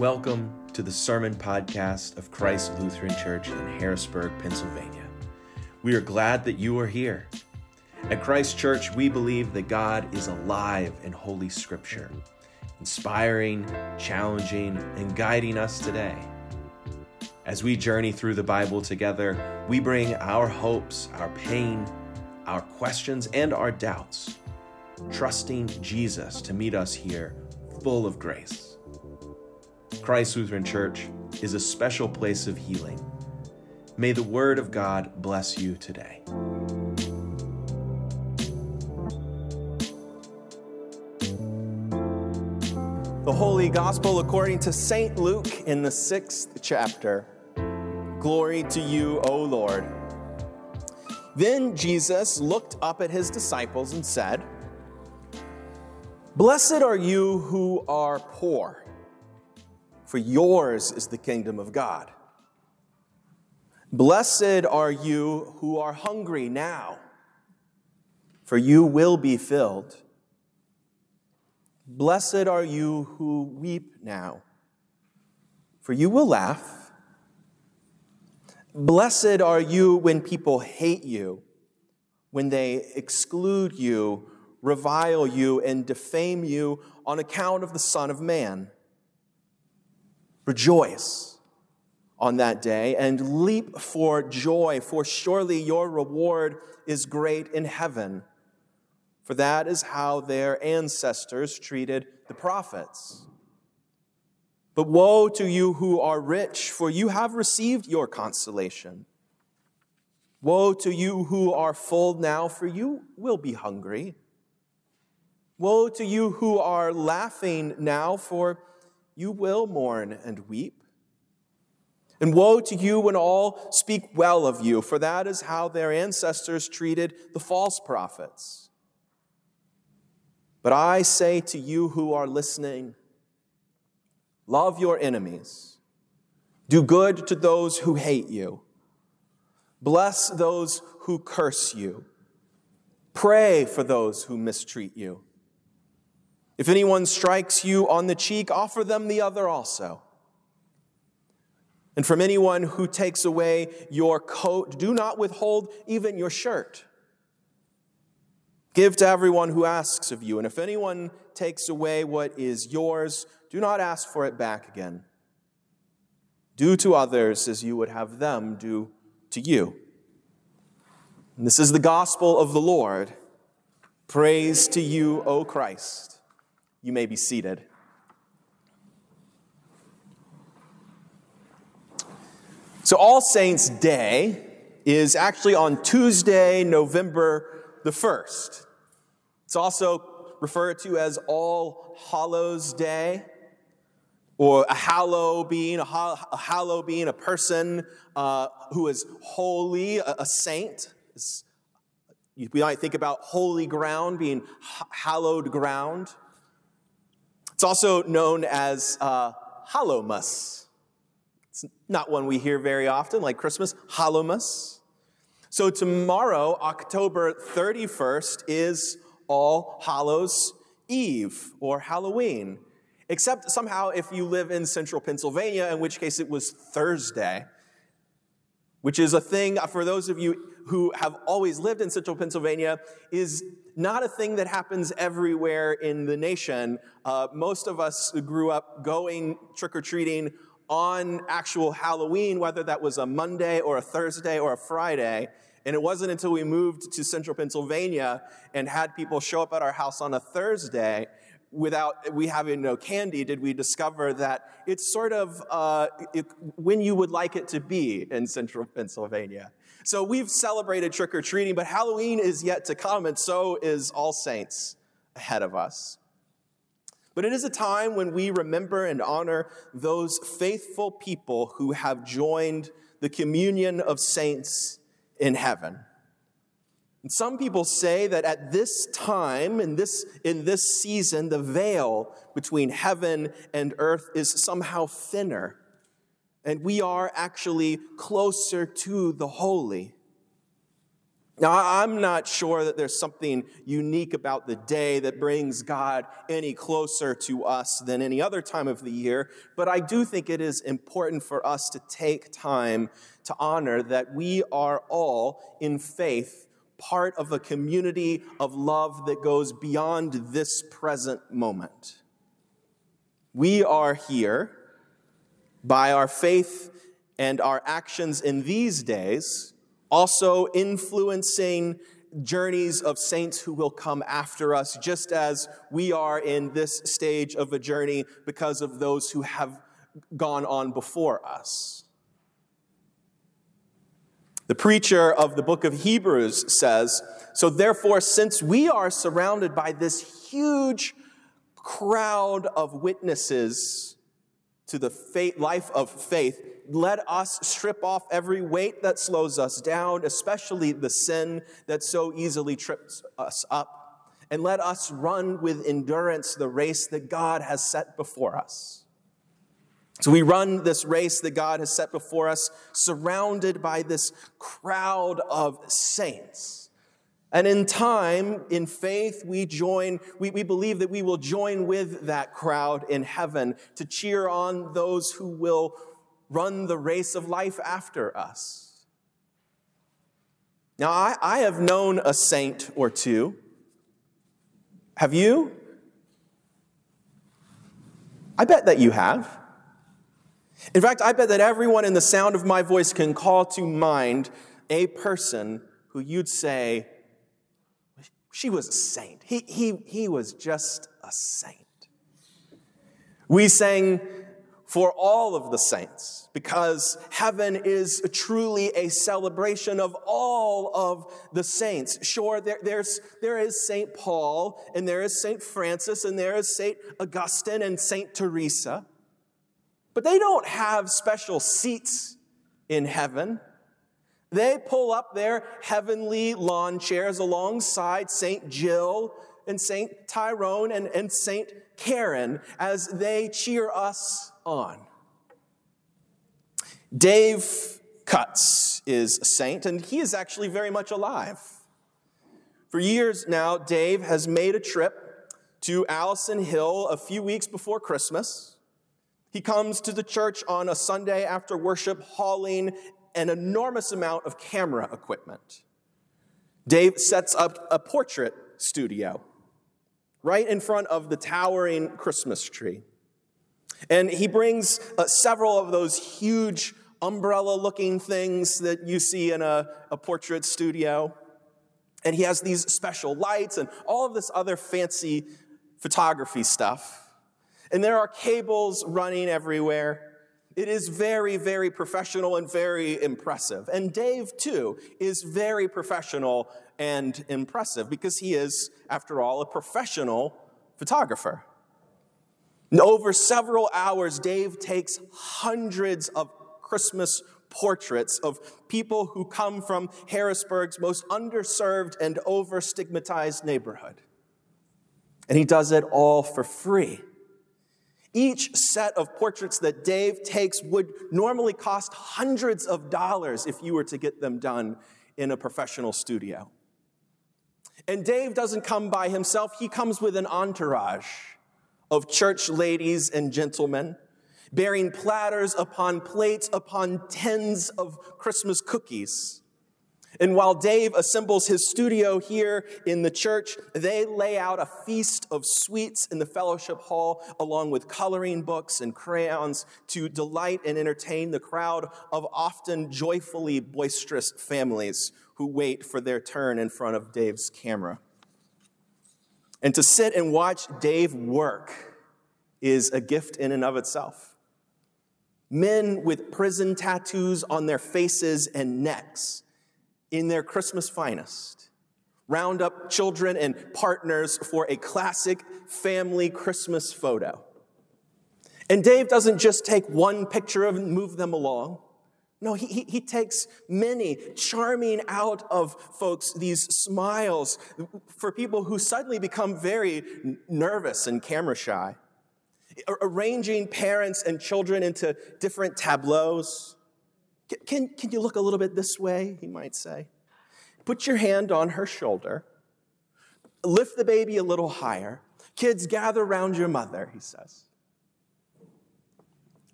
Welcome to the Sermon Podcast of Christ Lutheran Church in Harrisburg, Pennsylvania. We are glad that you are here. At Christ Church, we believe that God is alive in Holy Scripture, inspiring, challenging, and guiding us today. As we journey through the Bible together, we bring our hopes, our pain, our questions, and our doubts, trusting Jesus to meet us here full of grace. Christ Lutheran Church is a special place of healing. May the Word of God bless you today. The Holy Gospel according to St. Luke in the sixth chapter. Glory to you, O Lord. Then Jesus looked up at his disciples and said, Blessed are you who are poor, for yours is the kingdom of God. Blessed are you who are hungry now, for you will be filled. Blessed are you who weep now, for you will laugh. Blessed are you when people hate you, when they exclude you, revile you, and defame you on account of the Son of Man. Rejoice on that day and leap for joy, for surely your reward is great in heaven for that is how their ancestors treated the prophets. But woe to you who are rich, for you have received your consolation. Woe to you who are full now, for you will be hungry. Woe to you who are laughing now, for you will mourn and weep. And woe to you when all speak well of you, for that is how their ancestors treated the false prophets. But I say to you who are listening love your enemies, do good to those who hate you, bless those who curse you, pray for those who mistreat you. If anyone strikes you on the cheek, offer them the other also. And from anyone who takes away your coat, do not withhold even your shirt. Give to everyone who asks of you, and if anyone takes away what is yours, do not ask for it back again. Do to others as you would have them do to you. And this is the gospel of the Lord. Praise to you, O Christ. You may be seated. So, All Saints' Day is actually on Tuesday, November the 1st. It's also referred to as All Hallows Day, or a hallow being, a, hallow being a person uh, who is holy, a, a saint. It's, we might think about holy ground being hallowed ground. It's also known as uh, Hallowmas. It's not one we hear very often, like Christmas, Hallowmas. So, tomorrow, October 31st, is All Hallows Eve or Halloween. Except somehow if you live in central Pennsylvania, in which case it was Thursday, which is a thing for those of you who have always lived in central Pennsylvania, is not a thing that happens everywhere in the nation. Uh, most of us grew up going trick or treating on actual Halloween, whether that was a Monday or a Thursday or a Friday. And it wasn't until we moved to central Pennsylvania and had people show up at our house on a Thursday without we having no candy did we discover that it's sort of uh, it, when you would like it to be in central Pennsylvania. So we've celebrated trick or treating, but Halloween is yet to come, and so is All Saints ahead of us. But it is a time when we remember and honor those faithful people who have joined the communion of saints in heaven. And some people say that at this time, in this, in this season, the veil between heaven and earth is somehow thinner, and we are actually closer to the holy. Now, I'm not sure that there's something unique about the day that brings God any closer to us than any other time of the year, but I do think it is important for us to take time to honor that we are all in faith part of a community of love that goes beyond this present moment. We are here by our faith and our actions in these days also influencing journeys of saints who will come after us, just as we are in this stage of a journey because of those who have gone on before us. The preacher of the book of Hebrews says, So therefore, since we are surrounded by this huge crowd of witnesses to the faith, life of faith, let us strip off every weight that slows us down, especially the sin that so easily trips us up. And let us run with endurance the race that God has set before us. So we run this race that God has set before us, surrounded by this crowd of saints. And in time, in faith, we join, we, we believe that we will join with that crowd in heaven to cheer on those who will run the race of life after us. Now, I, I have known a saint or two. Have you? I bet that you have. In fact, I bet that everyone in the sound of my voice can call to mind a person who you'd say, she was a saint. He, he, he was just a saint. We sang for all of the saints because heaven is truly a celebration of all of the saints. Sure, there, there's, there is St. Paul, and there is St. Francis, and there is St. Augustine and St. Teresa, but they don't have special seats in heaven. They pull up their heavenly lawn chairs alongside St. Jill and St. Tyrone and, and St. Karen as they cheer us on. Dave Cutts is a saint, and he is actually very much alive. For years now, Dave has made a trip to Allison Hill a few weeks before Christmas. He comes to the church on a Sunday after worship, hauling an enormous amount of camera equipment. Dave sets up a portrait studio right in front of the towering Christmas tree. And he brings uh, several of those huge umbrella looking things that you see in a, a portrait studio. And he has these special lights and all of this other fancy photography stuff. And there are cables running everywhere. It is very, very professional and very impressive. And Dave, too, is very professional and impressive because he is, after all, a professional photographer. And over several hours, Dave takes hundreds of Christmas portraits of people who come from Harrisburg's most underserved and over stigmatized neighborhood. And he does it all for free. Each set of portraits that Dave takes would normally cost hundreds of dollars if you were to get them done in a professional studio. And Dave doesn't come by himself, he comes with an entourage of church ladies and gentlemen, bearing platters upon plates upon tens of Christmas cookies and while Dave assembles his studio here in the church, they lay out a feast of sweets in the fellowship hall, along with coloring books and crayons to delight and entertain the crowd of often joyfully boisterous families who wait for their turn in front of Dave's camera. And to sit and watch Dave work is a gift in and of itself. Men with prison tattoos on their faces and necks in their Christmas finest. Round up children and partners for a classic family Christmas photo. And Dave doesn't just take one picture and move them along. No, he, he, he, takes many, charming out of folks these smiles for people who suddenly become very nervous and camera shy. Arranging parents and children into different tableaus, can, can you look a little bit this way, he might say? put your hand on her shoulder, lift the baby a little higher. Kids, gather around your mother, he says.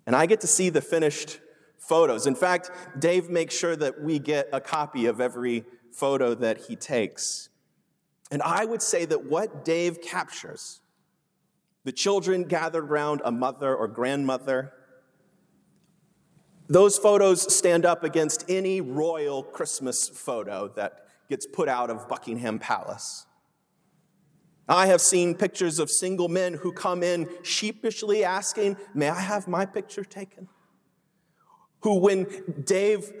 And I get to see the finished photos. In fact, Dave makes sure that we get a copy of every photo that he takes. And I would say that what Dave captures, the children gathered around a mother or grandmother, those photos stand up against any royal Christmas photo that gets put out of Buckingham Palace. I have seen pictures of single men who come in sheepishly asking, May I have my picture taken? Who, when Dave,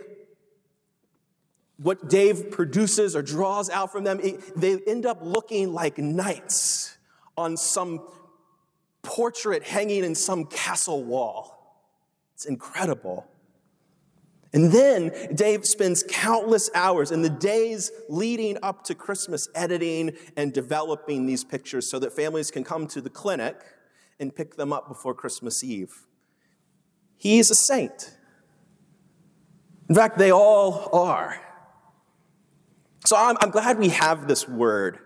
what Dave produces or draws out from them, they end up looking like knights on some portrait hanging in some castle wall. It's incredible. And then Dave spends countless hours in the days leading up to Christmas editing and developing these pictures so that families can come to the clinic and pick them up before Christmas Eve. He's a saint. In fact, they all are. So I'm, I'm glad we have this word,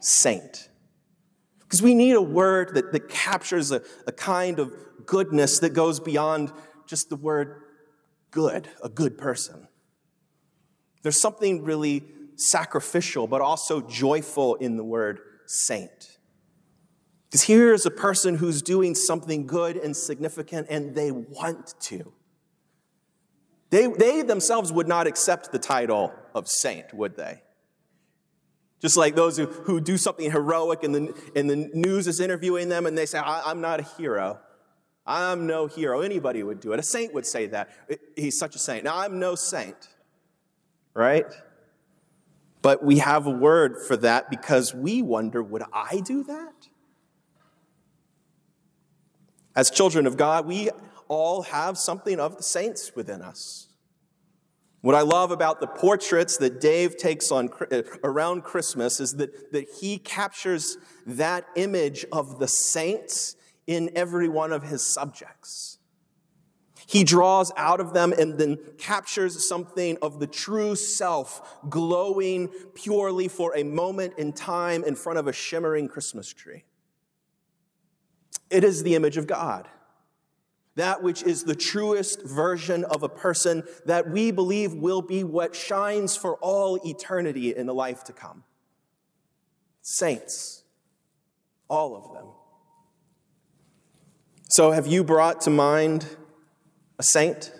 saint. Because we need a word that, that captures a, a kind of goodness that goes beyond just the word good, a good person. There's something really sacrificial, but also joyful in the word saint. Because here's a person who's doing something good and significant, and they want to. They, they themselves would not accept the title of saint, would they? Just like those who, who do something heroic and the, and the news is interviewing them and they say, I'm not a hero. I'm no hero. Anybody would do it. A saint would say that. He's such a saint. Now, I'm no saint, right? But we have a word for that because we wonder would I do that? As children of God, we all have something of the saints within us. What I love about the portraits that Dave takes on uh, around Christmas is that, that he captures that image of the saints in every one of his subjects. He draws out of them and then captures something of the true self glowing purely for a moment in time in front of a shimmering Christmas tree. It is the image of God, that which is the truest version of a person that we believe will be what shines for all eternity in the life to come. Saints, all of them. So, have you brought to mind a saint?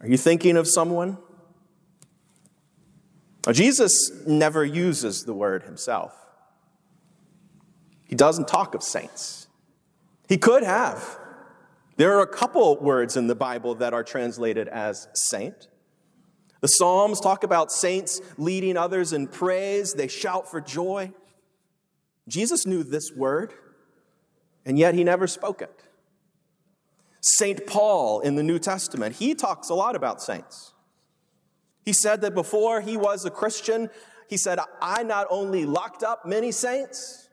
Are you thinking of someone? Now, Jesus never uses the word himself. He doesn't talk of saints. He could have. There are a couple words in the Bible that are translated as saint. The Psalms talk about saints leading others in praise, they shout for joy. Jesus knew this word and yet he never spoke it. St. Paul in the New Testament, he talks a lot about saints. He said that before he was a Christian, he said, I not only locked up many saints,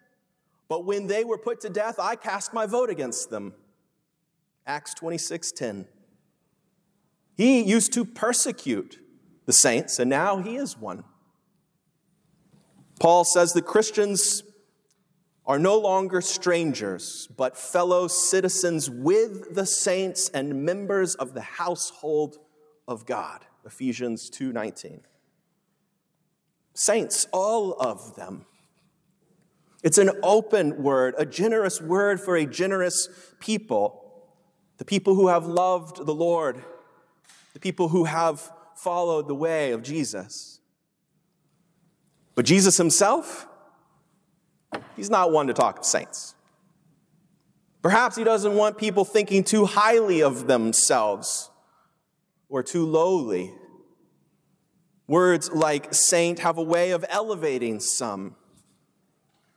but when they were put to death, I cast my vote against them. Acts 26 10. He used to persecute the saints, and now he is one. Paul says that Christians are no longer strangers, but fellow citizens with the saints and members of the household of God. Ephesians 2:19. Saints, all of them. It's an open word, a generous word for a generous people. The people who have loved the Lord, the people who have followed the way of Jesus. But Jesus himself, He's not one to talk of saints. Perhaps he doesn't want people thinking too highly of themselves or too lowly. Words like saint have a way of elevating some.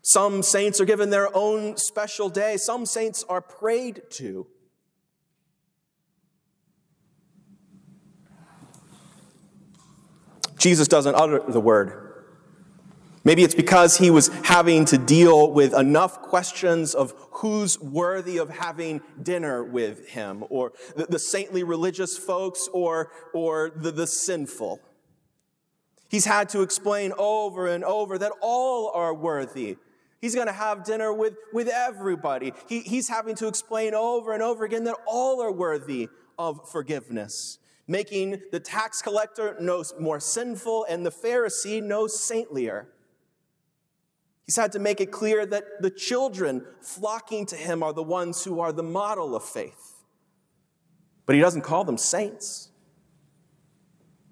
Some saints are given their own special day, some saints are prayed to. Jesus doesn't utter the word Maybe it's because he was having to deal with enough questions of who's worthy of having dinner with him, or the, the saintly religious folks, or, or the, the sinful. He's had to explain over and over that all are worthy. He's going to have dinner with, with everybody. He, he's having to explain over and over again that all are worthy of forgiveness, making the tax collector no more sinful and the Pharisee no saintlier. He's had to make it clear that the children flocking to him are the ones who are the model of faith. But he doesn't call them saints.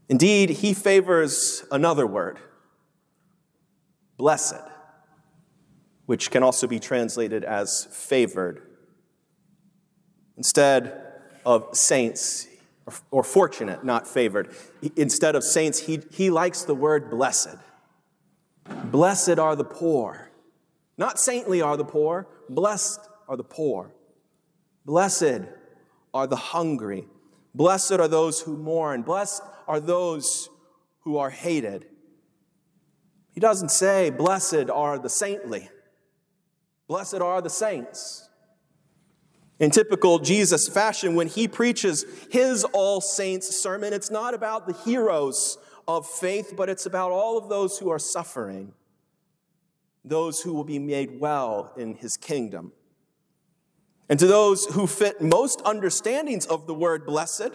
Indeed, he favors another word blessed, which can also be translated as favored. Instead of saints, or, fortunate, not favored, instead of saints, he, he likes the word blessed. Blessed are the poor. Not saintly are the poor, blessed are the poor. Blessed are the hungry. Blessed are those who mourn. Blessed are those who are hated. He doesn't say, Blessed are the saintly. Blessed are the saints. In typical Jesus fashion, when he preaches his All Saints sermon, it's not about the heroes of faith, but it's about all of those who are suffering, those who will be made well in his kingdom. And to those who fit most understandings of the word blessed,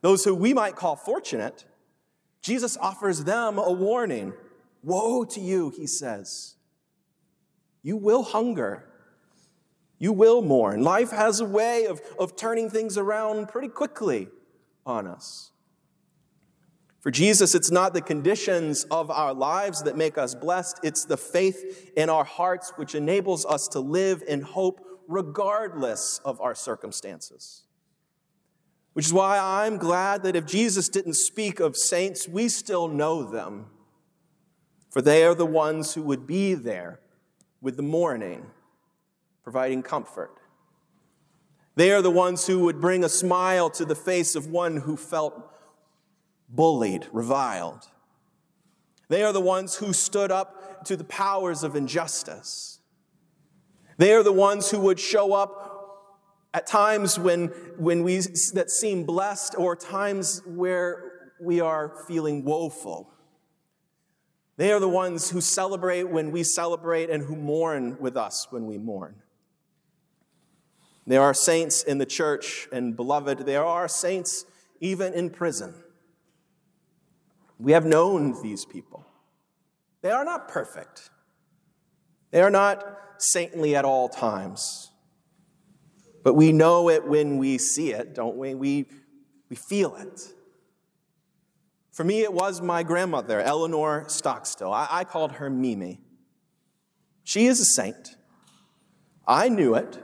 those who we might call fortunate, Jesus offers them a warning. Woe to you, he says. You will hunger. You will mourn. Life has a way of, of turning things around pretty quickly on us. For Jesus, it's not the conditions of our lives that make us blessed, it's the faith in our hearts which enables us to live in hope regardless of our circumstances. Which is why I'm glad that if Jesus didn't speak of saints, we still know them. For they are the ones who would be there with the mourning, providing comfort. They are the ones who would bring a smile to the face of one who felt bullied, reviled. They are the ones who stood up to the powers of injustice. They are the ones who would show up at times when, when we that seem blessed or times where we are feeling woeful. They are the ones who celebrate when we celebrate and who mourn with us when we mourn. There are saints in the church, and beloved, there are saints even in prison. We have known these people. They are not perfect, they are not saintly at all times. But we know it when we see it, don't we? We, we feel it. For me, it was my grandmother, Eleanor Stockstill. I, I called her Mimi. She is a saint. I knew it.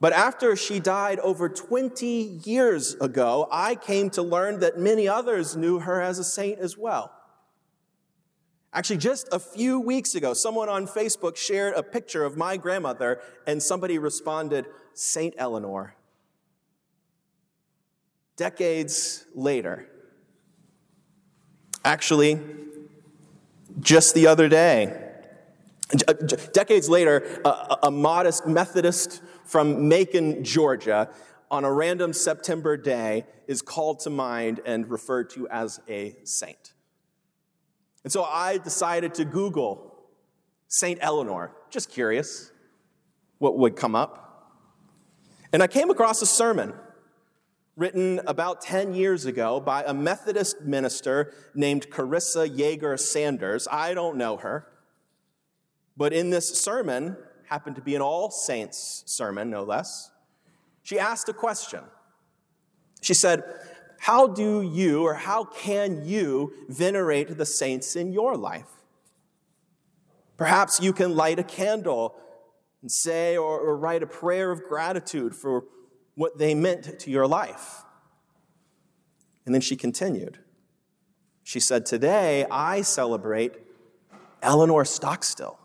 But after she died over 20 years ago, I came to learn that many others knew her as a saint as well. Actually, just a few weeks ago, someone on Facebook shared a picture of my grandmother, and somebody responded, Saint Eleanor. Decades later, actually, just the other day, decades later, a, a modest Methodist from Macon, Georgia, on a random September day is called to mind and referred to as a saint. And so I decided to Google St. Eleanor, just curious what would come up. And I came across a sermon written about 10 years ago by a Methodist minister named Carissa Yeager Sanders. I don't know her. But in this sermon, happened to be an All Saints sermon, no less, she asked a question. She said, How do you or how can you venerate the saints in your life? Perhaps you can light a candle and say or, or write a prayer of gratitude for what they meant to your life. And then she continued. She said, Today I celebrate Eleanor Stockstill.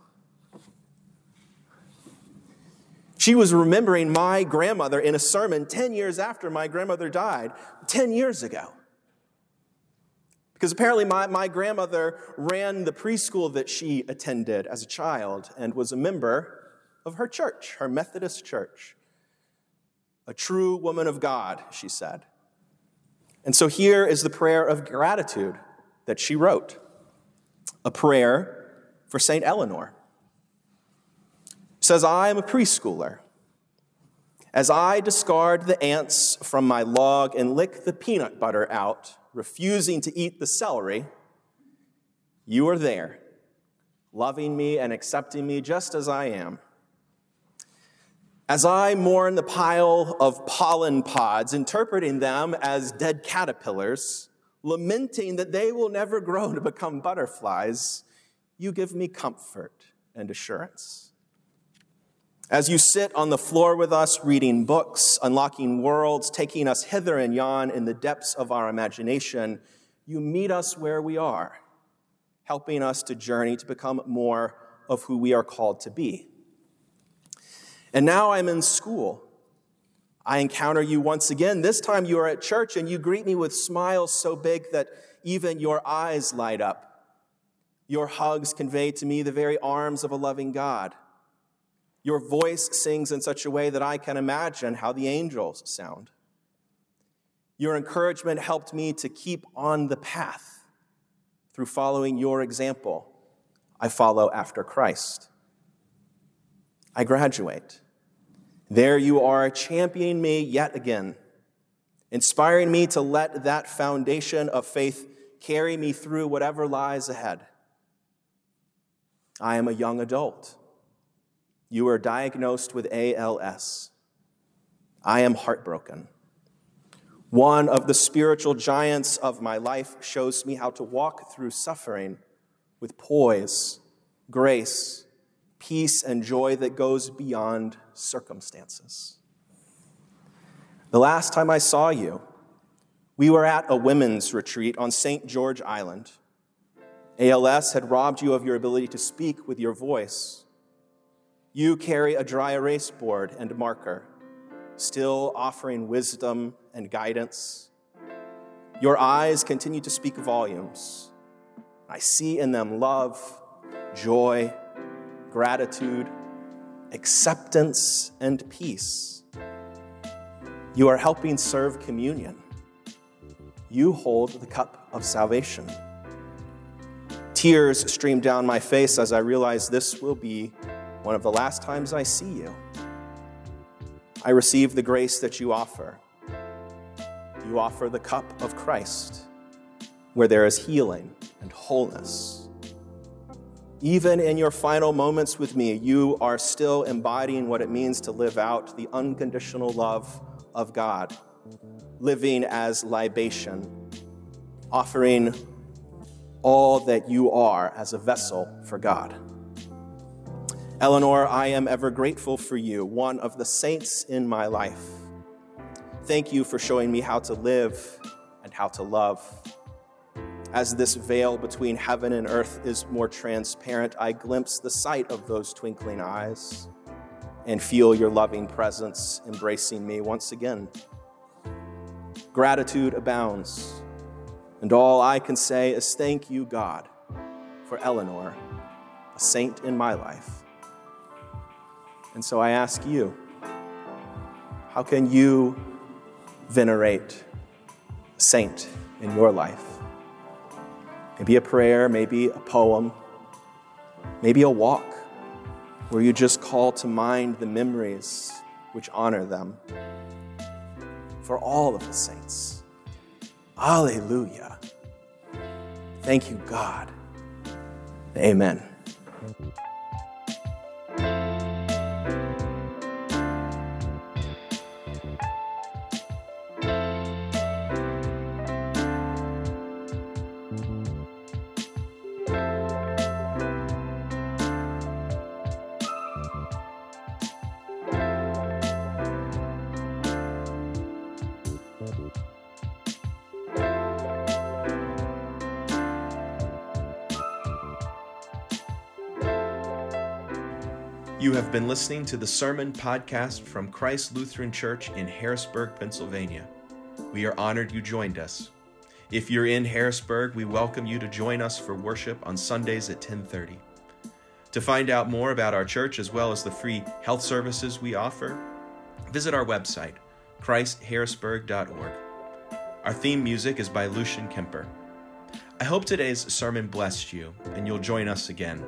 She was remembering my grandmother in a sermon 10 years after my grandmother died, 10 years ago. Because apparently, my, my grandmother ran the preschool that she attended as a child and was a member of her church, her Methodist church. A true woman of God, she said. And so here is the prayer of gratitude that she wrote a prayer for St. Eleanor. Says, I am a preschooler. As I discard the ants from my log and lick the peanut butter out, refusing to eat the celery, you are there, loving me and accepting me just as I am. As I mourn the pile of pollen pods, interpreting them as dead caterpillars, lamenting that they will never grow to become butterflies, you give me comfort and assurance. As you sit on the floor with us, reading books, unlocking worlds, taking us hither and yon in the depths of our imagination, you meet us where we are, helping us to journey to become more of who we are called to be. And now I'm in school. I encounter you once again. This time you are at church and you greet me with smiles so big that even your eyes light up. Your hugs convey to me the very arms of a loving God. Your voice sings in such a way that I can imagine how the angels sound. Your encouragement helped me to keep on the path through following your example. I follow after Christ. I graduate. There you are, championing me yet again, inspiring me to let that foundation of faith carry me through whatever lies ahead. I am a young adult. You are diagnosed with ALS. I am heartbroken. One of the spiritual giants of my life shows me how to walk through suffering with poise, grace, peace, and joy that goes beyond circumstances. The last time I saw you, we were at a women's retreat on St. George Island. ALS had robbed you of your ability to speak with your voice. You carry a dry erase board and marker, still offering wisdom and guidance. Your eyes continue to speak volumes. I see in them love, joy, gratitude, acceptance, and peace. You are helping serve communion. You hold the cup of salvation. Tears stream down my face as I realize this will be one of the last times I see you. I receive the grace that you offer. You offer the cup of Christ, where there is healing and wholeness. Even in your final moments with me, you are still embodying what it means to live out the unconditional love of God, living as libation, offering all that you are as a vessel for God. Eleanor, I am ever grateful for you, one of the saints in my life. Thank you for showing me how to live and how to love. As this veil between heaven and earth is more transparent, I glimpse the sight of those twinkling eyes and feel your loving presence embracing me once again. Gratitude abounds, and all I can say is thank you, God, for Eleanor, a saint in my life. And so I ask you, how can you venerate a saint in your life? Maybe a prayer, maybe a poem, maybe a walk where you just call to mind the memories which honor them. For all of the saints. Alleluia. Thank you, God. Amen. You have been listening to the Sermon Podcast from Christ Lutheran Church in Harrisburg, Pennsylvania. We are honored you joined us. If you're in Harrisburg, we welcome you to join us for worship on Sundays at 10:30. To find out more about our church as well as the free health services we offer, visit our website, christharrisburg.org. Our theme music is by Lucian Kemper. I hope today's sermon blessed you and you'll join us again.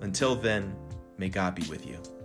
Until then, may God be with you.